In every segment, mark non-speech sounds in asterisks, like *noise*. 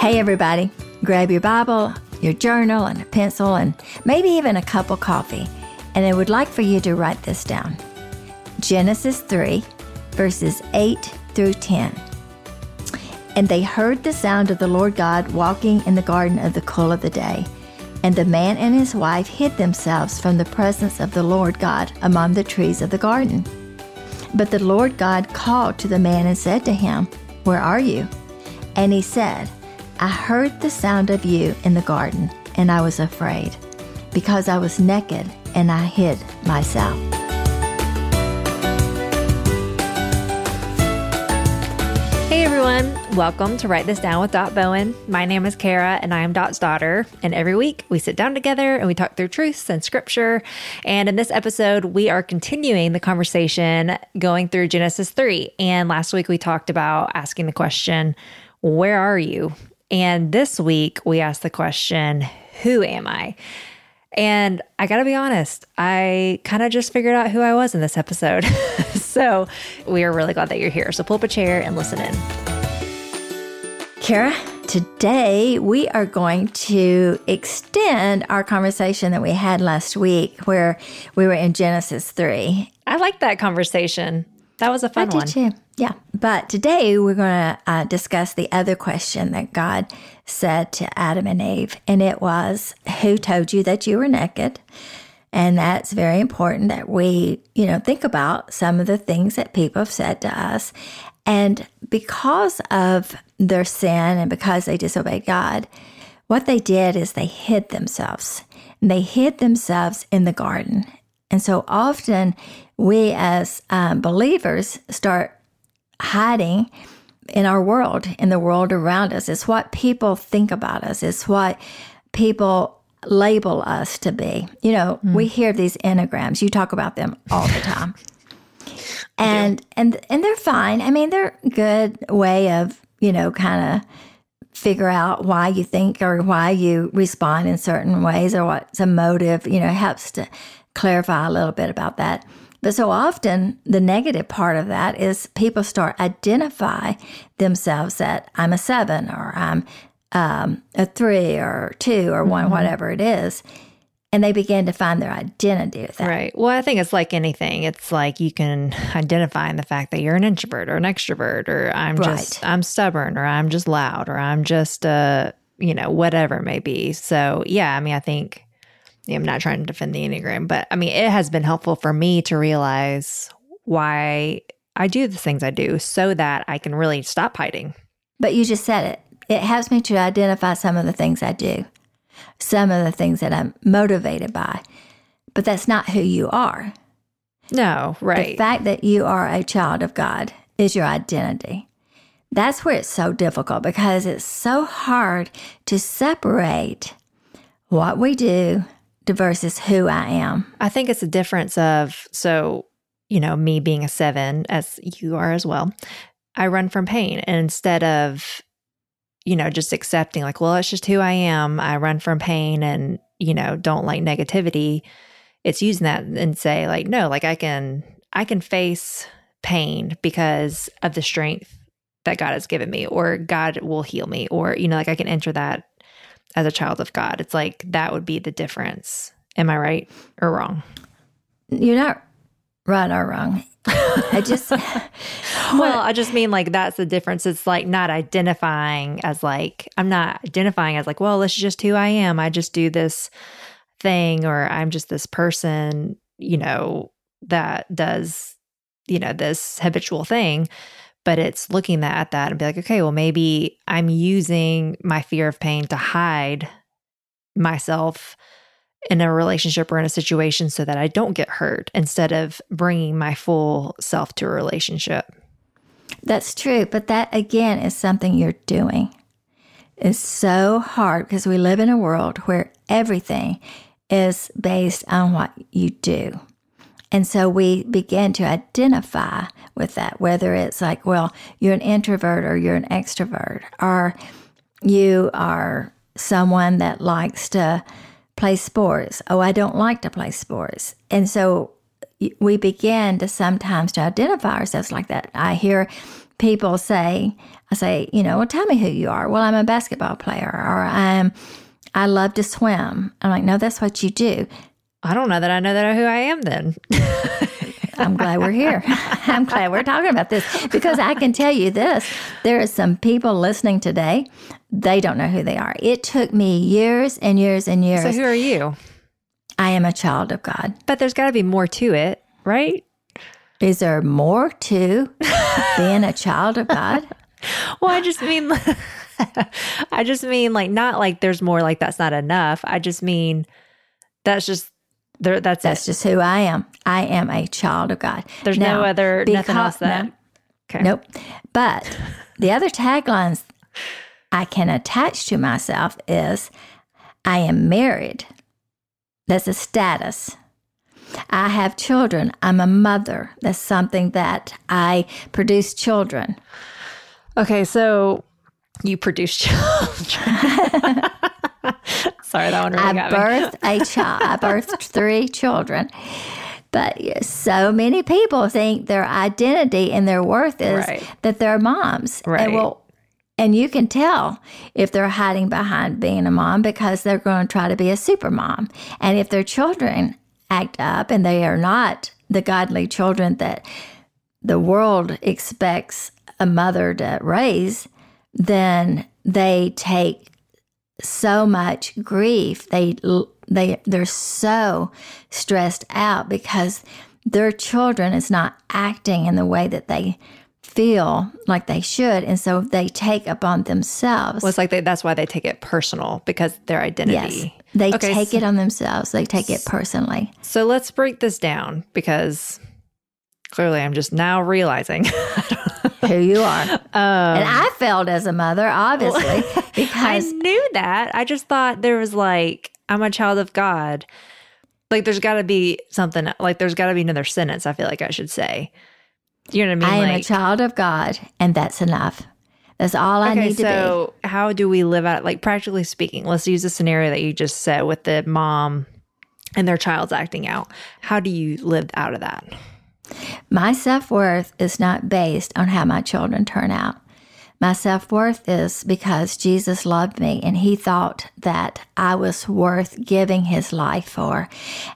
Hey, everybody, grab your Bible, your journal, and a pencil, and maybe even a cup of coffee. And I would like for you to write this down Genesis 3, verses 8 through 10. And they heard the sound of the Lord God walking in the garden of the cool of the day. And the man and his wife hid themselves from the presence of the Lord God among the trees of the garden. But the Lord God called to the man and said to him, Where are you? And he said, I heard the sound of you in the garden, and I was afraid, because I was naked and I hid myself. Hey everyone, welcome to Write This Down with Dot Bowen. My name is Cara and I am Dot's daughter. And every week we sit down together and we talk through truths and scripture. And in this episode, we are continuing the conversation going through Genesis 3. And last week we talked about asking the question, Where are you? And this week we asked the question, Who am I? And I got to be honest, I kind of just figured out who I was in this episode. *laughs* so we are really glad that you're here. So pull up a chair and listen in. Cara, today we are going to extend our conversation that we had last week where we were in Genesis 3. I like that conversation. That was a fun one. I one. did too. Yeah. But today we're going to uh, discuss the other question that God said to Adam and Eve. And it was, Who told you that you were naked? And that's very important that we, you know, think about some of the things that people have said to us. And because of their sin and because they disobeyed God, what they did is they hid themselves. And they hid themselves in the garden. And so often we as um, believers start hiding in our world, in the world around us. It's what people think about us, it's what people label us to be. You know, mm. we hear these enneagrams, you talk about them all the time. *laughs* and and and they're fine. I mean, they're a good way of, you know, kind of figure out why you think or why you respond in certain ways or what's a motive, you know, helps to clarify a little bit about that. But so often the negative part of that is people start identify themselves that I'm a seven or I'm um, a three or two or one, mm-hmm. whatever it is. And they begin to find their identity with that. Right. Well, I think it's like anything. It's like you can identify in the fact that you're an introvert or an extrovert, or I'm right. just I'm stubborn, or I'm just loud, or I'm just uh, you know, whatever it may be. So yeah, I mean, I think I'm not trying to defend the Enneagram, but I mean, it has been helpful for me to realize why I do the things I do so that I can really stop hiding. But you just said it. It helps me to identify some of the things I do, some of the things that I'm motivated by. But that's not who you are. No, right. The fact that you are a child of God is your identity. That's where it's so difficult because it's so hard to separate what we do versus who I am. I think it's a difference of, so, you know, me being a seven, as you are as well, I run from pain. And instead of, you know, just accepting, like, well, it's just who I am, I run from pain and, you know, don't like negativity. It's using that and say, like, no, like I can, I can face pain because of the strength that God has given me, or God will heal me, or, you know, like I can enter that as a child of God. It's like that would be the difference. Am I right or wrong? You're not right or wrong. I just *laughs* well, I just mean like that's the difference. It's like not identifying as like I'm not identifying as like, well, this is just who I am. I just do this thing or I'm just this person, you know, that does, you know, this habitual thing but it's looking at that and be like, okay, well, maybe I'm using my fear of pain to hide myself in a relationship or in a situation so that I don't get hurt instead of bringing my full self to a relationship. That's true. But that again is something you're doing. It's so hard because we live in a world where everything is based on what you do. And so we begin to identify with that, whether it's like, well, you're an introvert or you're an extrovert, or you are someone that likes to play sports. Oh, I don't like to play sports. And so we begin to sometimes to identify ourselves like that. I hear people say, I say, you know, well, tell me who you are. Well, I'm a basketball player, or I'm, I love to swim. I'm like, no, that's what you do. I don't know that I know that who I am then. *laughs* I'm glad we're here. *laughs* I'm glad we're talking about this because I can tell you this. There are some people listening today, they don't know who they are. It took me years and years and years. So who are you? I am a child of God. But there's got to be more to it, right? Is there more to *laughs* being a child of God? Well, I just mean I just mean like not like there's more like that's not enough. I just mean that's just there that's That's it. just who I am. I am a child of God. There's no other nothing because- else that no. Okay. Nope. But the other taglines I can attach to myself is I am married. That's a status. I have children. I'm a mother. That's something that I produce children. Okay, so you produce *laughs* children. *laughs* Sorry, that one really I birthed a *laughs* child. I birthed three children. But so many people think their identity and their worth is Right. that they're moms. Right. And well, and you can tell if they're hiding behind being a mom because they're going to try to be a super mom. And if their children act up and they are not the godly children that the world expects a mother to raise, then they take so much grief. They they they're so stressed out because their children is not acting in the way that they feel like they should, and so they take upon themselves. Well, it's like they, that's why they take it personal because their identity. yes, they Okay, take so- it on themselves. They take it personally. So let's break this down because clearly I'm just now realizing. *laughs* Who you are, um, and I failed as a mother, obviously, *laughs* because I knew that. I just thought there was like, I'm a child of God. Like, there's got to be something, like, there's got to be another sentence, I feel like I should say. You know what I mean? I mean? am a child of God, and that's enough. That's all I okay, need to be. so how do we live out, like, practically speaking, let's use the scenario that you just said with the mom and their child's acting out. How do you live out of that? My self worth is not based on how my children turn out. My self worth is because Jesus loved me and he thought that I was worth giving his life for.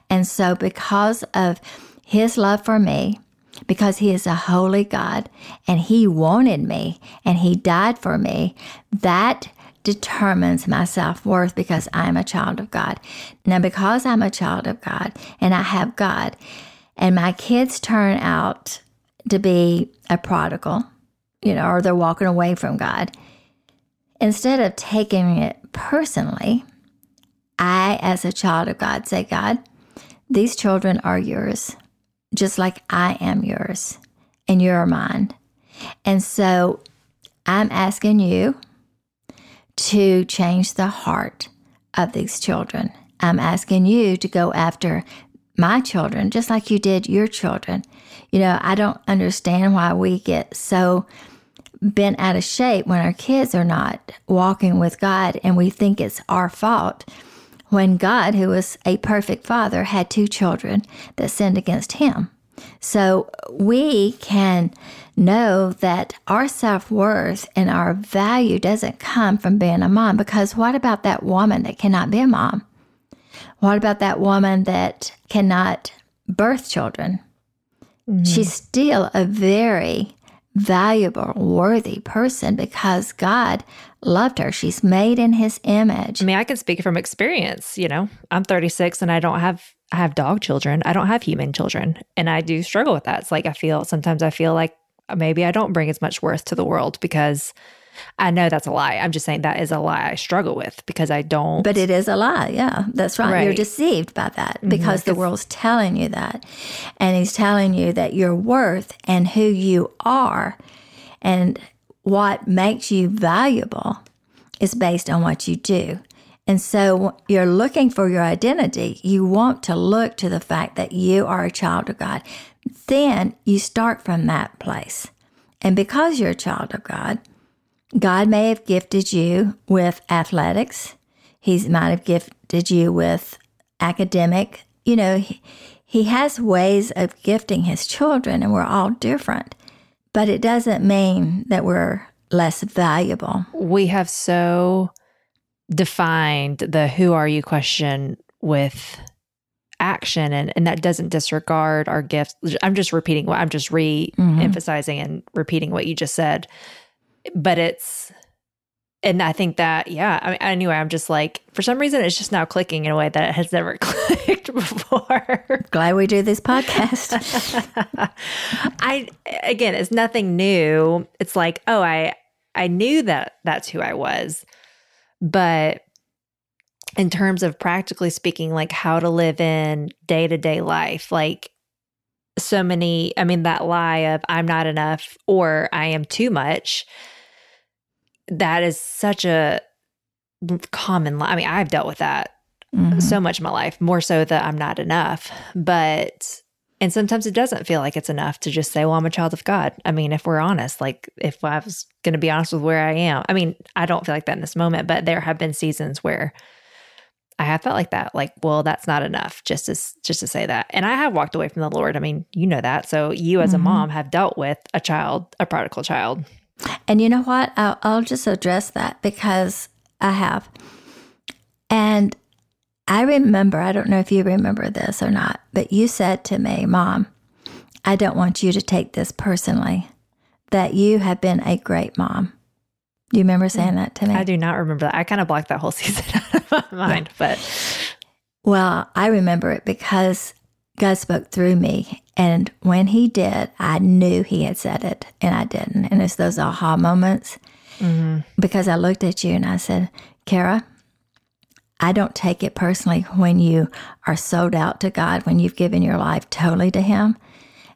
And so, because of his love for me, because he is a holy God and he wanted me and he died for me, that determines my self worth because I'm a child of God. Now, because I'm a child of God and I have God, and my kids turn out to be a prodigal, you know, or they're walking away from God, instead of taking it personally, I, as a child of God, say, God, these children are yours, just like I am yours, and you're mine. And so I'm asking you to change the heart of these children. I'm asking you to go after my children just like you did your children. You know, I don't understand why we get so bent out of shape when our kids are not walking with God and we think it's our fault. When God, who was a perfect father, had two children that sinned against him. So we can know that our self worth and our value doesn't come from being a mom because what about that woman that cannot be a mom? What about that woman that cannot birth children? Mm-hmm. She's still a very valuable, worthy person because God loved her. She's made in his image. I mean, I can speak from experience. You know, I'm 36 and I don't have I have dog children. I don't have human children, and I do struggle with that. It's like I feel sometimes I feel like maybe I don't bring as much worth to the world because I know that's a lie. I'm just saying that is a lie I struggle with because I don't. But it is a lie. Yeah, that's right. You're Mm-hmm. deceived by that because the world's telling you that. And he's telling you that your worth and who you are and what makes you valuable is based on what you do. And so you're looking for your identity. You want to look to the fact that you are a child of God. Then you start from that place. And because you're a child of God, God may have gifted you with athletics. He might have gifted you with academic. You know, he, he has ways of gifting his children, and we're all different. but it doesn't mean that we're less valuable. We have so defined the who are you question with action and, and that doesn't disregard our gifts. I'm just repeating what I'm just mm-hmm. re emphasizing and repeating what you just said. But it's and I think that, yeah, I mean, anyway, I'm just like, for some reason, it's just now clicking in a way that it has never *laughs* clicked before. Glad we do this podcast. *laughs* I, again, it's nothing new. It's like, oh, I, I knew that that's who I was. But in terms of practically speaking, like how to live in day to day life, like so many, I mean, that lie of I'm not enough or I am too much that is such a common i mean i've dealt with that mm-hmm. so much in my life more so that i'm not enough but and sometimes it doesn't feel like it's enough to just say well i'm a child of god i mean if we're honest like if i was going to be honest with where i am i mean i don't feel like that in this moment but there have been seasons where i have felt like that like well that's not enough just to just to say that and i have walked away from the lord i mean you know that so you as mm-hmm. a mom have dealt with a child a prodigal child and you know what? I'll, I'll just address that because I have. And I remember, I don't know if you remember this or not, but you said to me, Mom, I don't want you to take this personally, that you have been a great mom. Do you remember saying that to me? I do not remember that. I kind of blocked that whole *laughs* season out of my mind, yeah. but. Well, I remember it because God spoke through me. And when he did, I knew he had said it and I didn't. And it's those aha moments mm-hmm. because I looked at you and I said, Cara, I don't take it personally when you are sold out to God, when you've given your life totally to Him.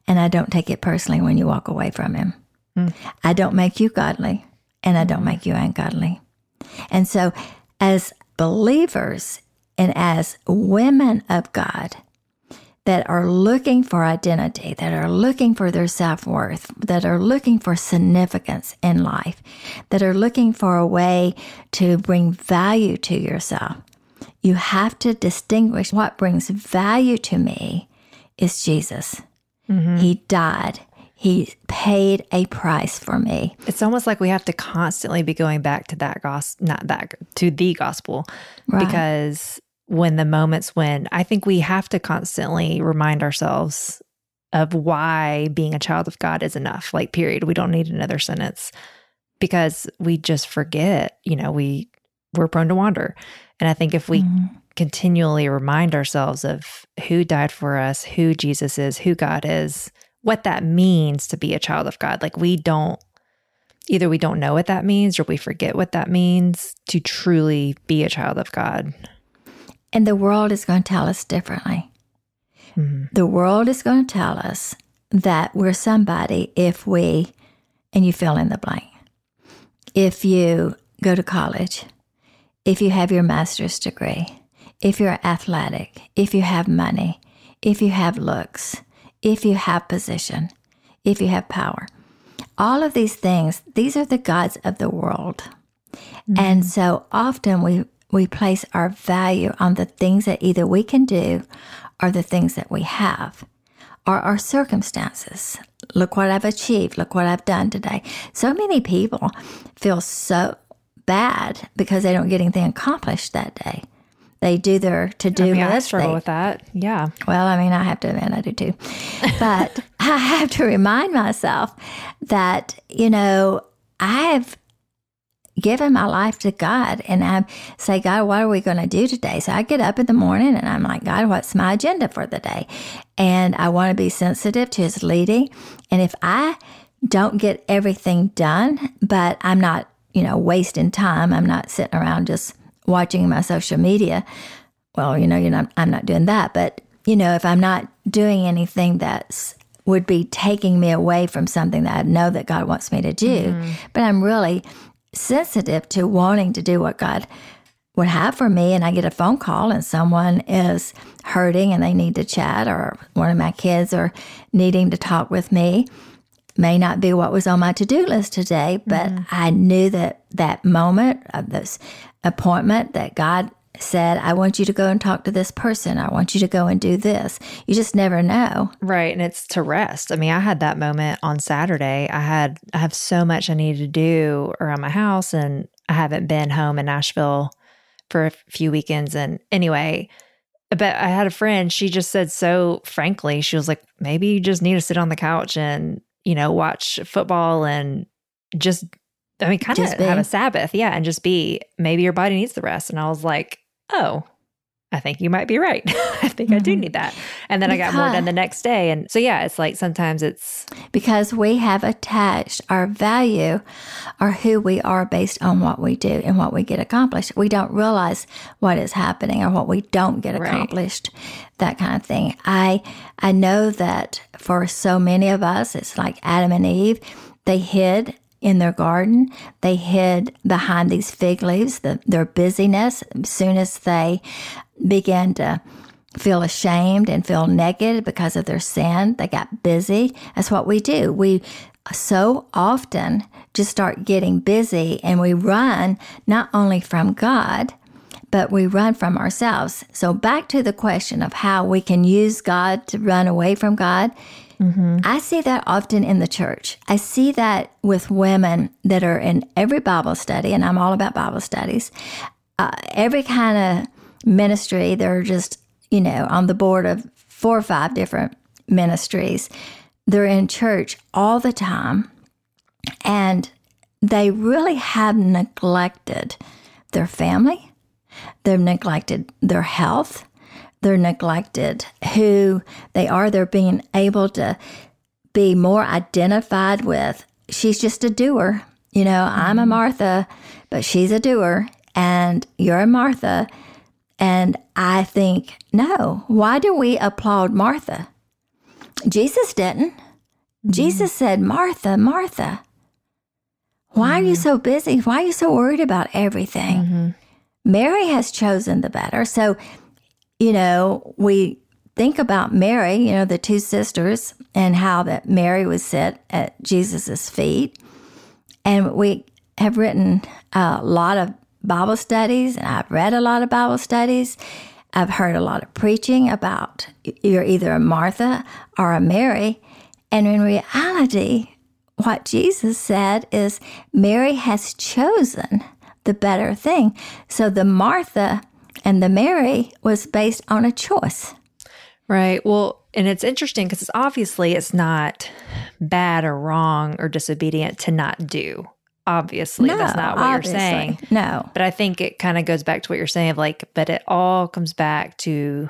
And I don't take it personally when you walk away from Him. Mm. I don't make you godly and I don't make you ungodly. And so, as believers and as women of God, that are looking for identity, that are looking for their self worth, that are looking for significance in life, that are looking for a way to bring value to yourself. You have to distinguish what brings value to me is Jesus. Mm-hmm. He died. He paid a price for me. It's almost like we have to constantly be going back to that gospel, not back to the gospel, right. because when the moments when I think we have to constantly remind ourselves of why being a child of God is enough, like, period. We don't need another sentence because we just forget, you know, we, we're prone to wander. And I think if we mm-hmm. continually remind ourselves of who died for us, who Jesus is, who God is, what that means to be a child of God, like, we don't either we don't know what that means or we forget what that means to truly be a child of God. And the world is going to tell us differently. Mm-hmm. The world is going to tell us that we're somebody if we, and you fill in the blank. If you go to college, if you have your master's degree, if you're athletic, if you have money, if you have looks, if you have position, if you have power. All of these things, these are the gods of the world. Mm-hmm. And so often we we place our value on the things that either we can do or the things that we have or our circumstances. Look what I've achieved. Look what I've done today. So many people feel so bad because they don't get anything accomplished that day. They do their to do I mean, list. I struggle they, with that. Yeah. Well, I mean, I have to admit I do too. But *laughs* I have to remind myself that, you know, I've given my life to God and I say, God, what are we going to do today? So I get up in the morning and I'm like, God, what's my agenda for the day? And I want to be sensitive to His leading. And if I don't get everything done, but I'm not, you know, wasting time, I'm not sitting around just watching my social media. Well, you know, you're not, I'm not doing that. But, you know, if I'm not doing anything that's would be taking me away from something that I know that God wants me to do, mm-hmm. but I'm really sensitive to wanting to do what God would have for me and I get a phone call and someone is hurting and they need to chat or one of my kids are needing to talk with me may not be what was on my to-do list today but mm-hmm. I knew that that moment of this appointment that God said, I want you to go and talk to this person. I want you to go and do this. You just never know. Right. And it's to rest. I mean, I had that moment on Saturday. I had, I have so much I needed to do around my house, and I haven't been home in Nashville for a few weekends. And anyway, but I had a friend, she just said so frankly, she was like, maybe you just need to sit on the couch and, you know, watch football and just, I mean, kind of have a Sabbath. Yeah. And just be, maybe your body needs the rest. And I was like, oh, I think you might be right. *laughs* I think mm-hmm. I do mm-hmm. need that. And then because, I got more done the next day. And so, yeah, it's like sometimes it's because we have attached our value or who we are based on what we do and what we get accomplished. We don't realize what is happening or what we don't get accomplished, right. that kind of thing. I, I know that for so many of us, it's like Adam and Eve, they hid in their garden. They hid behind these fig leaves, the, their busyness. As soon as they began to feel ashamed and feel naked because of their sin. They got busy. That's what we do. We so often just start getting busy and we run not only from God, but we run from ourselves. So, back to the question of how we can use God to run away from God. Mm-hmm. I see that often in the church. I see that with women that are in every Bible study, and I'm all about Bible studies, uh, every kind of ministry. They're just, you know, on the board of four or five different ministries. They're in church all the time. And they really have neglected their family. They've neglected their health. They're neglected who they are. They're being able to be more identified with. She's just a doer. You know, I'm a mm-hmm. Martha, but she's a doer, and you're a Martha. And I think, no, why do we applaud Martha? Jesus didn't. Mm-hmm. Jesus said, Martha, Martha, why mm-hmm. are you mm-hmm. so busy? Why are you so worried about everything? Mm-hmm. Mary has chosen the better. So, you know, we think about Mary, you know, the two sisters, and how that Mary was set at Jesus's feet. And we have written a lot of Bible studies and I've read a lot of Bible studies. I've heard a lot of preaching about you're either a Martha or a Mary. And in reality, what Jesus said is Mary has chosen the better thing. So the Martha and the Mary was based on a choice. Right. Well, and it's interesting because it's obviously it's not bad or wrong or disobedient to not do obviously no, that's not what obviously. you're saying no but i think it kind of goes back to what you're saying of like but it all comes back to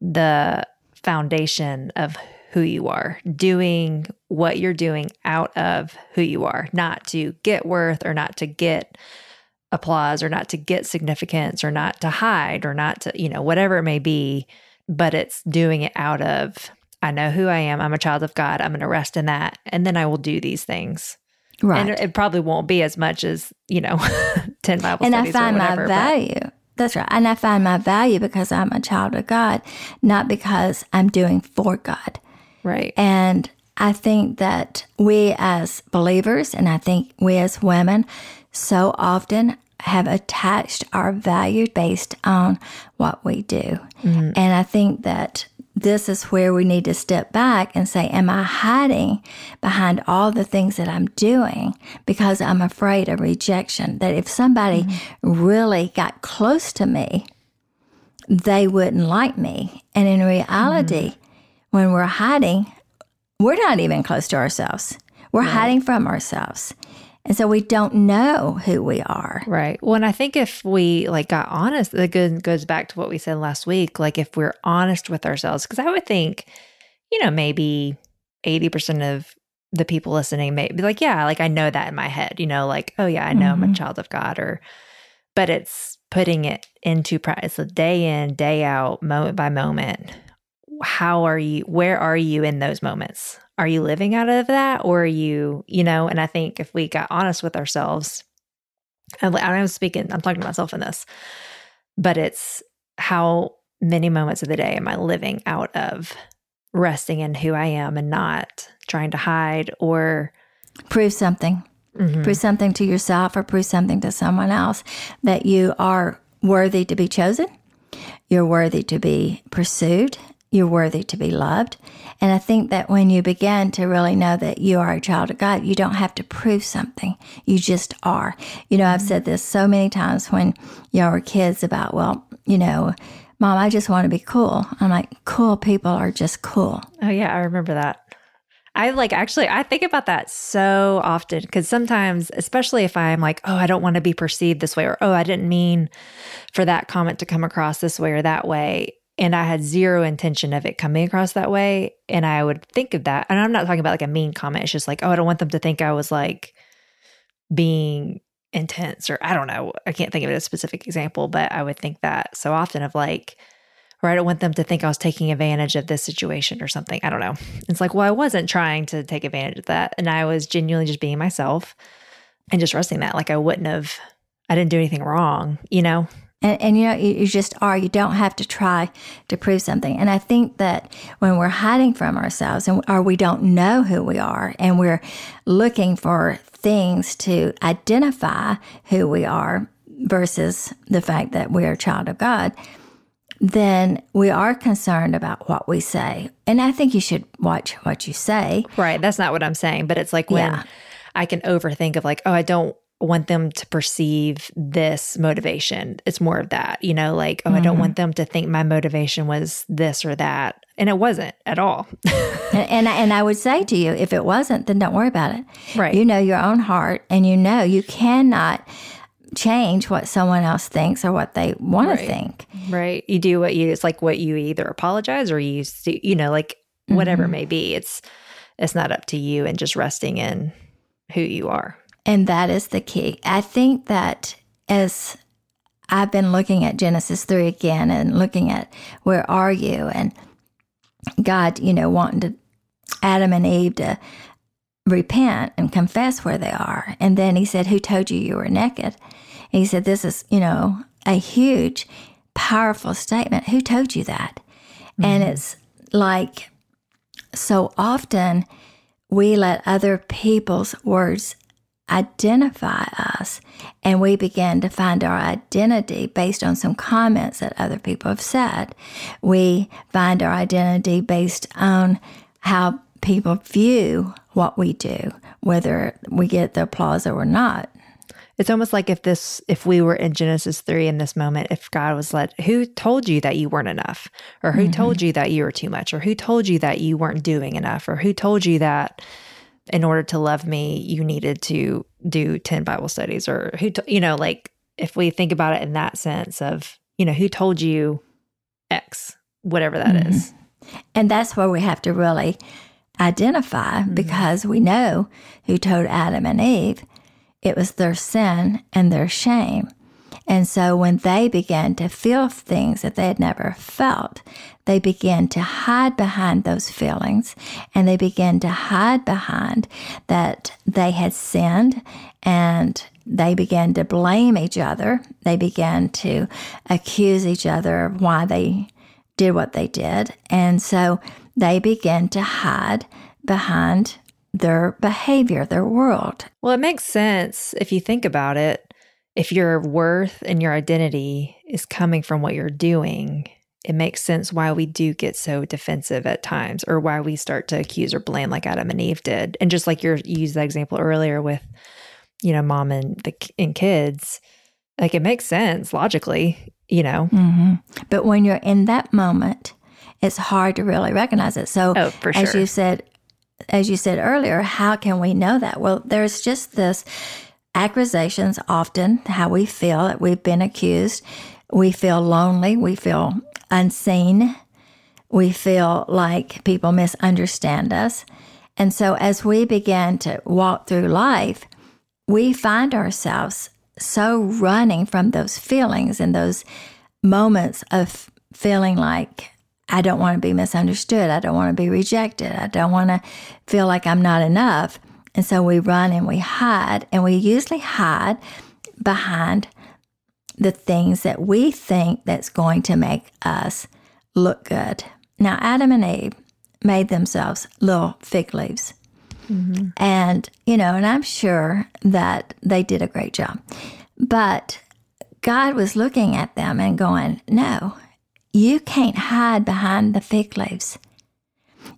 the foundation of who you are doing what you're doing out of who you are not to get worth or not to get applause or not to get significance or not to hide or not to you know whatever it may be but it's doing it out of i know who i am i'm a child of god i'm going to rest in that and then i will do these things Right. And it probably won't be as much as, you know, *laughs* 10 Bible and studies. And I find whatever, my value. But. That's right. And I find my value because I'm a child of God, not because I'm doing for God. Right. And I think that we as believers, and I think we as women, so often have attached our value based on what we do. Mm-hmm. And I think that this is where we need to step back and say, Am I hiding behind all the things that I'm doing because I'm afraid of rejection? That if somebody mm-hmm. really got close to me, they wouldn't like me. And in reality, mm-hmm. when we're hiding, we're not even close to ourselves. We're right. hiding from ourselves. And so we don't know who we are. Right. Well, and I think if we like got honest, that goes back to what we said last week. Like if we're honest with ourselves, because I would think, you know, maybe 80% of the people listening may be like, yeah, like I know that in my head, you know, like, oh yeah, I know mm-hmm. I'm a mm-hmm. child of God or, but it's putting it into practice a day in, day out, moment by moment. How are you, where are you in those moments? Are you living out of that or are you, you know, and I think if we got honest with ourselves, and I'm speaking, I'm talking to myself in this, but it's how many moments of the day am I living out of resting in who I am and not trying to hide or prove something. Mm-hmm. Prove something to yourself or prove something to someone else that you are worthy to be chosen. You're worthy to be pursued. You're worthy to be loved. And I think that when you begin to really know that you are a child of God, you don't have to prove something. You just are. You know, I've mm-hmm. said this so many times when y'all were kids about, well, you know, mom, I just want to be cool. I'm like, cool people are just cool. Oh, yeah, I remember that. I like actually, I think about that so often because sometimes, especially if I'm like, oh, I don't want to be perceived this way, or oh, I didn't mean for that comment to come across this way or that way. And I had zero intention of it coming across that way. And I would think of that. And I'm not talking about like a mean comment. It's just like, oh, I don't want them to think I was like being intense or I don't know. I can't think of a specific example, but I would think that so often of like, or I don't want them to think I was taking advantage of this situation or something. I don't know. It's like, well, I wasn't trying to take advantage of that. And I was genuinely just being myself and just resting that. Like I wouldn't have, I didn't do anything wrong, you know? And, and you know, you, you just are. You don't have to try to prove something. And I think that when we're hiding from ourselves and or we don't know who we are and we're looking for things to identify who we are versus the fact that we're a child of God, then we are concerned about what we say. And I think you should watch what you say. Right. That's not what I'm saying. But it's like when Yeah. I can overthink of like, oh, I don't want them to perceive this motivation. It's more of that, you know, like, oh, I don't want mm-hmm. them to think my motivation was this or that. And it wasn't at all. *laughs* And, and, I- and I would say to you, if it wasn't, then don't worry about it. Right. You know your own heart and you know you cannot change what someone else thinks or what they want Right. to think. right. You do what you, it's like what you either apologize or you, you know, like whatever mm-hmm. it may be. It's, it's not up to you and just resting in who you are. And that is the key. I think that as I've been looking at Genesis 3 again and looking at where are you and God, you know, wanting to Adam and Eve to repent and confess where they are. And then he said, Who told you you were naked? And he said, This is, you know, a huge, powerful statement. Who told you that? And mm-hmm. it's like so often we let other people's words identify us and we begin to find our identity based on some comments that other people have said. We find our identity based on how people view what we do, whether we get the applause or not. It's almost like if this, if we were in Genesis 3 in this moment, if God was let, who told you that you weren't enough? Or who told mm-hmm. you that you were too much? Or who told you that you weren't doing enough? Or who told you that in order to love me, you needed to do 10 Bible studies? Or who, to, you know, like if we think about it in that sense of, you know, who told you X, whatever that mm-hmm. is. And that's where we have to really identify mm-hmm. because we know who told Adam and Eve it was their sin and their shame. And so when they began to feel things that they had never felt, they began to hide behind those feelings and they began to hide behind that they had sinned and they began to blame each other. They began to accuse each other of why they did what they did. And so they began to hide behind their behavior, their world. Well, it makes sense if you think about it. If your worth and your identity is coming from what you're doing, it makes sense why we do get so defensive at times or why we start to accuse or blame like Adam and Eve did. And just like you're, you used that example earlier with, you know, mom and the and kids, like it makes sense logically, you know. hmm But when you're in that moment, it's hard to really recognize it. So, Oh, for as you said, as you said earlier, how can we know that? Well, there's just this accusations often how we feel that we've been accused. We feel lonely. We feel unseen. We feel like people misunderstand us. And so, as we begin to walk through life, we find ourselves so running from those feelings and those moments of feeling like I don't want to be misunderstood. I don't want to be rejected. I don't want to feel like I'm not enough. And so we run and we hide, and we usually hide behind the things that we think that's going to make us look good. Now, Adam and Eve made themselves little fig leaves. Mm-hmm. And, you know, and I'm sure that they did a great job. But God was looking at them and going, No, you can't hide behind the fig leaves.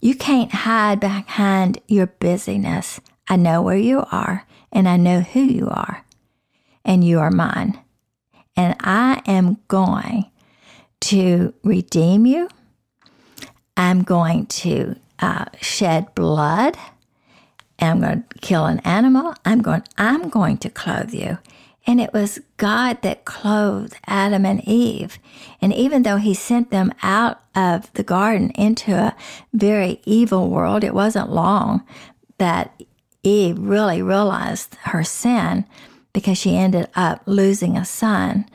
You can't hide behind your busyness. I know where you are, and I know who you are, and you are mine. And I am going to redeem you. I'm going to uh, shed blood. I'm going to kill an animal. I'm going. I'm going to clothe you. And it was God that clothed Adam and Eve. And even though he sent them out of the garden into a very evil world, it wasn't long that Eve really realized her sin because she ended up losing a son,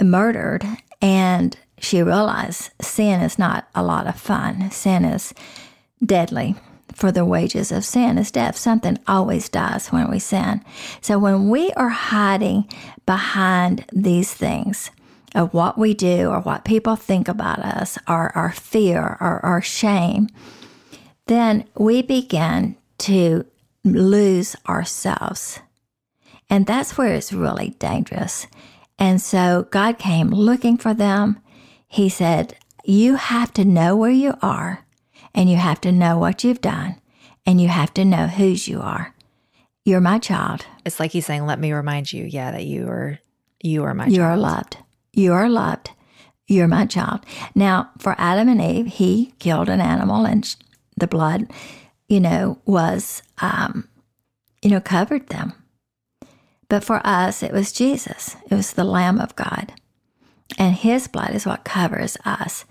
murdered, and she realized sin is not a lot of fun. Sin is deadly for the wages of sin is death. Something always dies when we sin. So when we are hiding behind these things of what we do or what people think about us or our fear or our shame, then we begin to lose ourselves. And that's where it's really dangerous. And so God came looking for them. He said, You have to know where you are and you have to know what you've done and you have to know whose you are. You're my child. It's like he's saying, let me remind you, yeah, that you are you are my child. you child. are loved. You are loved. You're my child. Now, for Adam and Eve, he killed an animal and the blood, you know, was, um, you know, covered them. But for us, it was Jesus. It was the Lamb of God. And his blood is what covers us.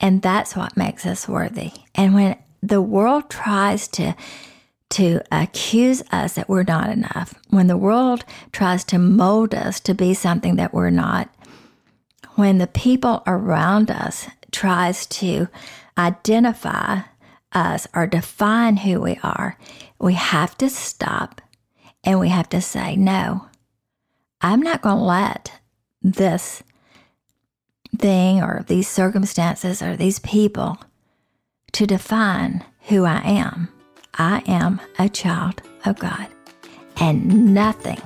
And that's what makes us worthy. And when the world tries to to accuse us that we're not enough, when the world tries to mold us to be something that we're not, when the people around us tries to identify us or define who we are, we have to stop and we have to say, no, I'm not going to let this thing or these circumstances or these people to define who I am. I am a child of God, and nothing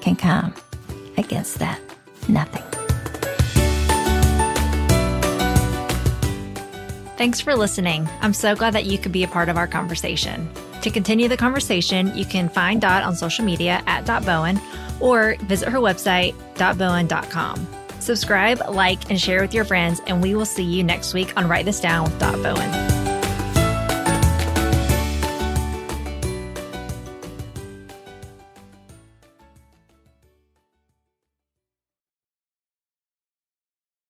can come against that. Nothing. Thanks for listening. I'm so glad that you could be a part of our conversation. To continue the conversation, you can find Dot on social media at Dot Bowen or visit her website, dotbowen.com. Subscribe, like, and share with your friends, and we will see you next week on Write This Down with Dot Bowen.